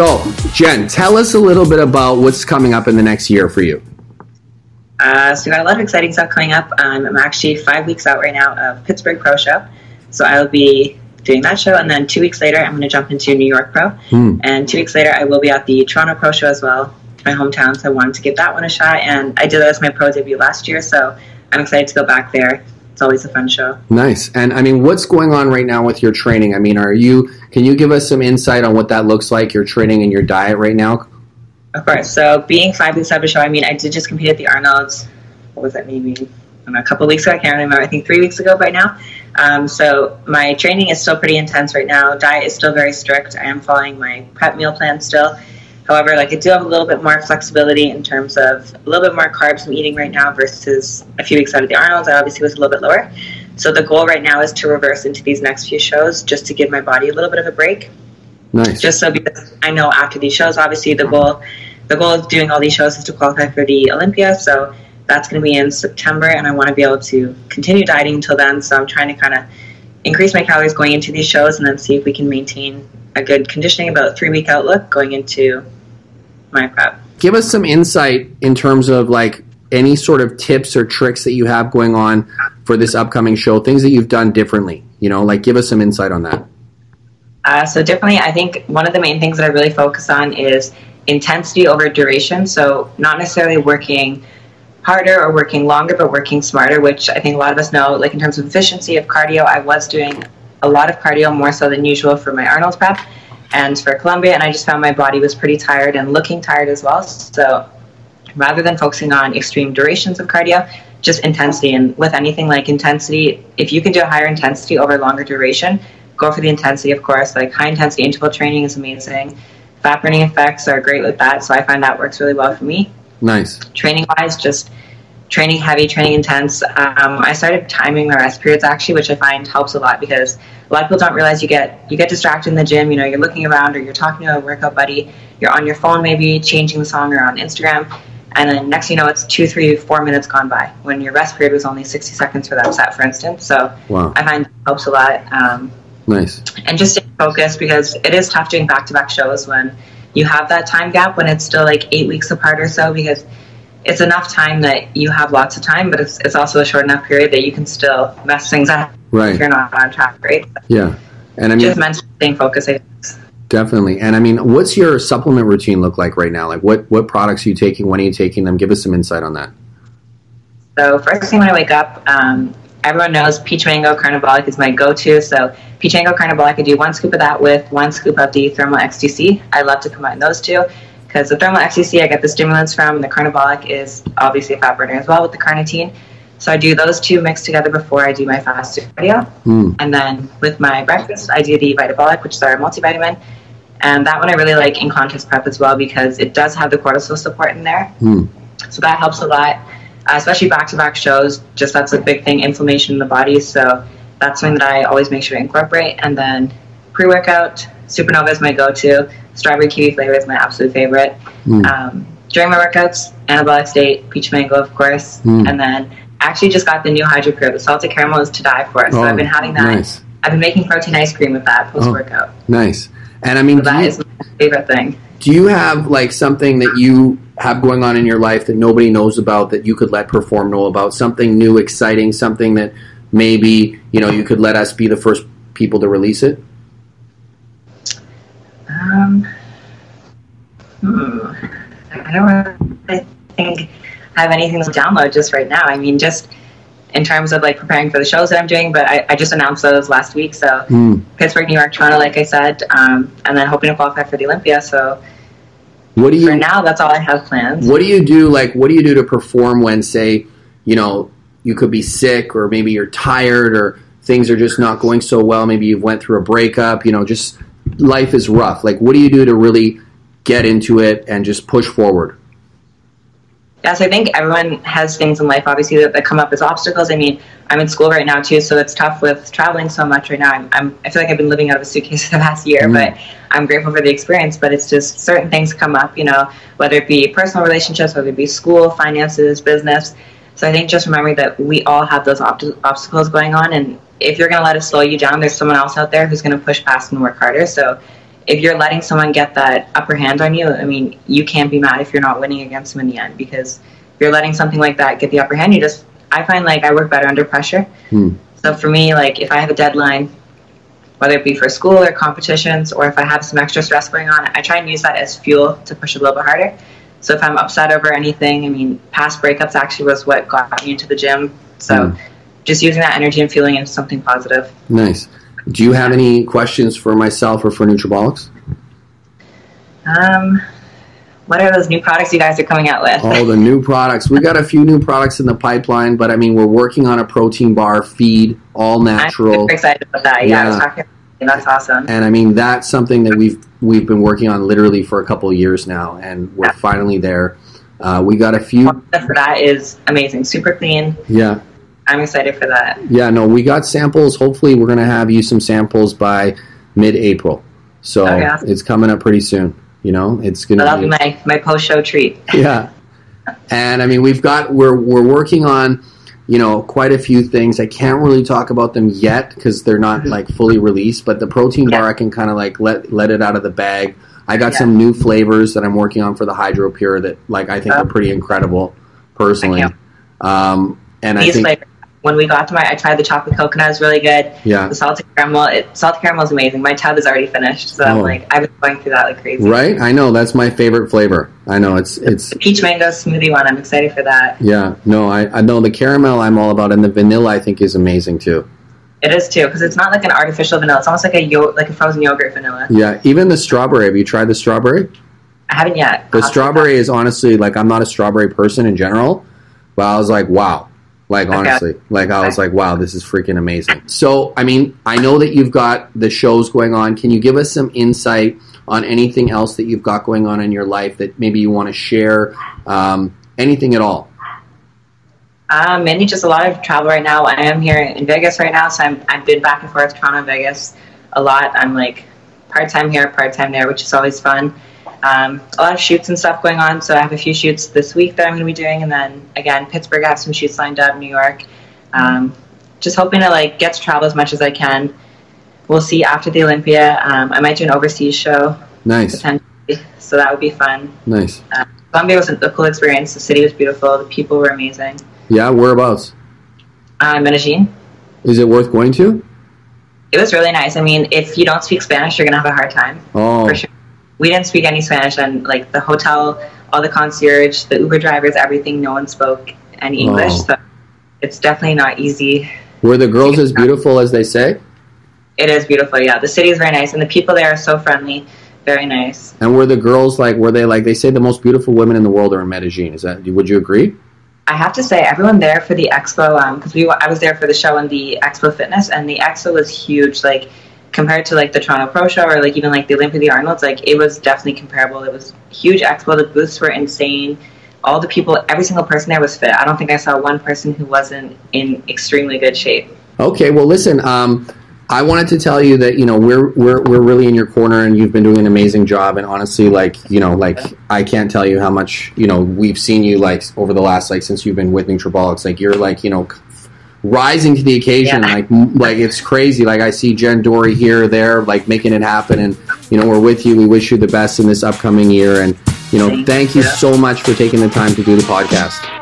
So, Jen, tell us a little bit about what's coming up in the next year for you. Uh, so, we got a lot of exciting stuff coming up. Um, I'm actually five weeks out right now of Pittsburgh Pro Show. So, I'll be doing that show, and then two weeks later, I'm going to jump into New York Pro. Hmm. And two weeks later, I will be at the Toronto Pro Show as well, my hometown. So, I wanted to give that one a shot. And I did that as my pro debut last year. So, I'm excited to go back there it's always a fun show. Nice. And I mean, what's going on right now with your training? I mean, are you? Can you give us some insight on what that looks like? Your training and your diet right now. Of course. So, being five weeks out of show, I mean, I did just compete at the Arnold's. What was that? Maybe know, a couple weeks ago. I can't remember. I think three weeks ago by now. Um, so my training is still pretty intense right now. Diet is still very strict. I am following my prep meal plan still. However, like I do have a little bit more flexibility in terms of a little bit more carbs I'm eating right now versus a few weeks out of the Arnold's. I obviously was a little bit lower. So the goal right now is to reverse into these next few shows just to give my body a little bit of a break. Nice. Just so because I know after these shows, obviously the goal the goal of doing all these shows is to qualify for the Olympia. So that's going to be in September, and I want to be able to continue dieting until then. So I'm trying to kind of increase my calories going into these shows, and then see if we can maintain a good conditioning about three week outlook going into my prep. Give us some insight in terms of like any sort of tips or tricks that you have going on for this upcoming show, things that you've done differently. You know, like give us some insight on that. Uh, so definitely, I think one of the main things that I really focus on is intensity over duration. So not necessarily working harder or working longer, but working smarter, which I think a lot of us know. Like in terms of efficiency of cardio, I was doing a lot of cardio more so than usual for my Arnold's prep and for Colombia, and I just found my body was pretty tired and looking tired as well. So rather than focusing on extreme durations of cardio, just intensity. And with anything like intensity, if you can do a higher intensity over longer duration, go for the intensity, of course. Like high intensity interval training is amazing. Fat burning effects are great with that, so I find that works really well for me. Nice. Training wise, just training heavy, training intense. Um, I started timing my rest periods actually, which I find helps a lot because a lot of people don't realize you get you get distracted in the gym. You know, you're looking around or you're talking to a workout buddy. You're on your phone, maybe changing the song or on Instagram, and then next you know it's two, three, four minutes gone by when your rest period was only 60 seconds for that set, for instance. So wow. I find helps a lot. Um, nice. And just stay focused because it is tough doing back-to-back shows when you have that time gap when it's still like eight weeks apart or so because it's enough time that you have lots of time, but it's, it's also a short enough period that you can still mess things up right. if you're not on track, right? Yeah. And I mean, just mentally staying focused. Definitely. And I mean, what's your supplement routine look like right now? Like, what, what products are you taking? When are you taking them? Give us some insight on that. So, first thing when I wake up, um, everyone knows peach mango carnivolic is my go to. So, peach mango carnivolic, I do one scoop of that with one scoop of the thermal XTC. I love to combine those two because the thermal XTC I get the stimulants from, and the carnivolic is obviously a fat burner as well with the carnitine. So I do those two mixed together before I do my fasted cardio, mm. and then with my breakfast I do the Vitabolic, which is our multivitamin, and that one I really like in contest prep as well because it does have the cortisol support in there, mm. so that helps a lot, uh, especially back-to-back shows. Just that's a big thing, inflammation in the body. So that's something that I always make sure to incorporate, and then pre-workout Supernova is my go-to strawberry kiwi flavor is my absolute favorite. Mm. Um, during my workouts, anabolic state, peach mango, of course, mm. and then actually just got the new Hydro Pure. The salted caramel is to die for. So oh, I've been having that. Nice. I've been making protein ice cream with that post workout. Oh, nice. And I mean, so that you, is my favorite thing. Do you have like something that you have going on in your life that nobody knows about that you could let Perform know about? Something new, exciting, something that maybe you know you could let us be the first people to release it. Um, hmm, I don't really think I have anything to download just right now. I mean, just in terms of like preparing for the shows that I'm doing, but I, I just announced those last week. So mm. Pittsburgh, New York, Toronto, like I said, um, and then hoping to qualify for the Olympia. So what do you for now? That's all I have planned. What do you do? Like, what do you do to perform when, say, you know, you could be sick, or maybe you're tired, or things are just not going so well. Maybe you've went through a breakup. You know, just life is rough. Like, what do you do to really get into it and just push forward? Yes, I think everyone has things in life, obviously, that, that come up as obstacles. I mean, I'm in school right now too, so it's tough with traveling so much right now. I'm, I'm i feel like I've been living out of a suitcase for the past year, mm. but I'm grateful for the experience. But it's just certain things come up, you know, whether it be personal relationships, whether it be school, finances, business. So I think just remembering that we all have those ob- obstacles going on, and if you're going to let it slow you down, there's someone else out there who's going to push past and work harder. So if you're letting someone get that upper hand on you, I mean, you can't be mad if you're not winning against them in the end because if you're letting something like that get the upper hand, you just, I find like I work better under pressure. Hmm. So for me, like if I have a deadline, whether it be for school or competitions, or if I have some extra stress going on, I try and use that as fuel to push a little bit harder. So if I'm upset over anything, I mean, past breakups actually was what got me into the gym. So Mm. Just using that energy and feeling into something positive. Nice. Do you have any questions for myself or for Nutrabolics? Um, what are those new products you guys are coming out with? All the new products. We got a few new products in the pipeline, but I mean, we're working on a protein bar feed, all I'm natural. excited about that. Yeah, I was Yeah. That's awesome. and I mean that's something that we've we've been working on literally for a couple of years now, and we're finally there. Uh, we got a few, for that is amazing. Super clean. yeah, I'm excited for that. yeah. No, we got samples. Hopefully, we're gonna have you some samples by mid-April, so Oh, yeah. it's coming up pretty soon. You know, it's gonna that'll be my, my post show treat. yeah. And I mean, we've got we're we're working on you know quite a few things. I can't really talk about them yet because they're not like fully released. But the protein bar, I can kind of like let let it out of the bag. I got Yeah. some new flavors that I'm working on for the Hydro Pure that like I think Oh. are pretty incredible personally. Um, and I think flavors. When we got to my, I tried the chocolate coconut. It's really good. yeah, The salted caramel. It, salted caramel is amazing. My tub is already finished, so I'm Oh. like I've been going through that like crazy. right. I know that's my favorite flavor. I know it's it's The peach mango smoothie one. I'm excited for that. yeah. No, I I know the caramel I'm all about, and the vanilla I think is amazing too. It is too because it's not like an artificial vanilla. It's almost like a yo- like a frozen yogurt vanilla. Yeah, even the strawberry. Have you tried the strawberry? I haven't yet. The I'll strawberry is honestly like I'm not a strawberry person in general, but I was like, wow. Like Okay. honestly, like I was like, wow, this is freaking amazing. So, I mean, I know that you've got the shows going on. Can you give us some insight on anything else that you've got going on in your life that maybe you want to share? Um, anything at all? Um, mainly just a lot of travel right now. I am here in Vegas right now, so I'm, I've been back and forth Toronto, Vegas a lot. I'm like part time here, part time there, which is always fun. Um, a lot of shoots and stuff going on, so I have a few shoots this week that I'm going to be doing, and then again, Pittsburgh, I have some shoots lined up, New York. Um, just hoping to like get to travel as much as I can. We'll see after the Olympia. Um, I might do an overseas show Nice, potentially, so that would be fun. nice. Colombia was a cool experience. The city was beautiful. The people were amazing. Yeah, whereabouts? Uh, Medellin. Is it worth going to? It was really nice. I mean, if you don't speak Spanish, you're gonna have a hard time Oh, for sure. We didn't speak any Spanish, and like the hotel, all the concierge, the Uber drivers, everything, no one spoke any English. Oh. So it's definitely not easy. were the girls as beautiful as they say? It is beautiful, yeah. The city is very nice, and the people there are so friendly, very nice. And were the girls like? Were they like? They say the most beautiful women in the world are in Medellin. Is that? Would you agree? I have to say, everyone there for the expo, um, because we I was there for the show and the expo fitness, and the expo was huge. Like compared to like the Toronto Pro Show or like even like the Olympia, the Arnold's, like it was definitely comparable. It was huge expo. The booths were insane. All the people, every single person there was fit. I don't think I saw one person who wasn't in extremely good shape. Okay, well, listen. Um, I wanted to tell you that you know we're we're we're really in your corner, and you've been doing an amazing job. And honestly, like you know, like I can't tell you how much you know we've seen you like over the last like since you've been with Nutrabolics. Like you're like you know rising to the occasion. Yeah. Like like it's crazy. Like I see Jen Dorie here, there, like making it happen. And you know we're with you. We wish you the best in this upcoming year. And you know, Thank you. so much for taking the time to do the podcast.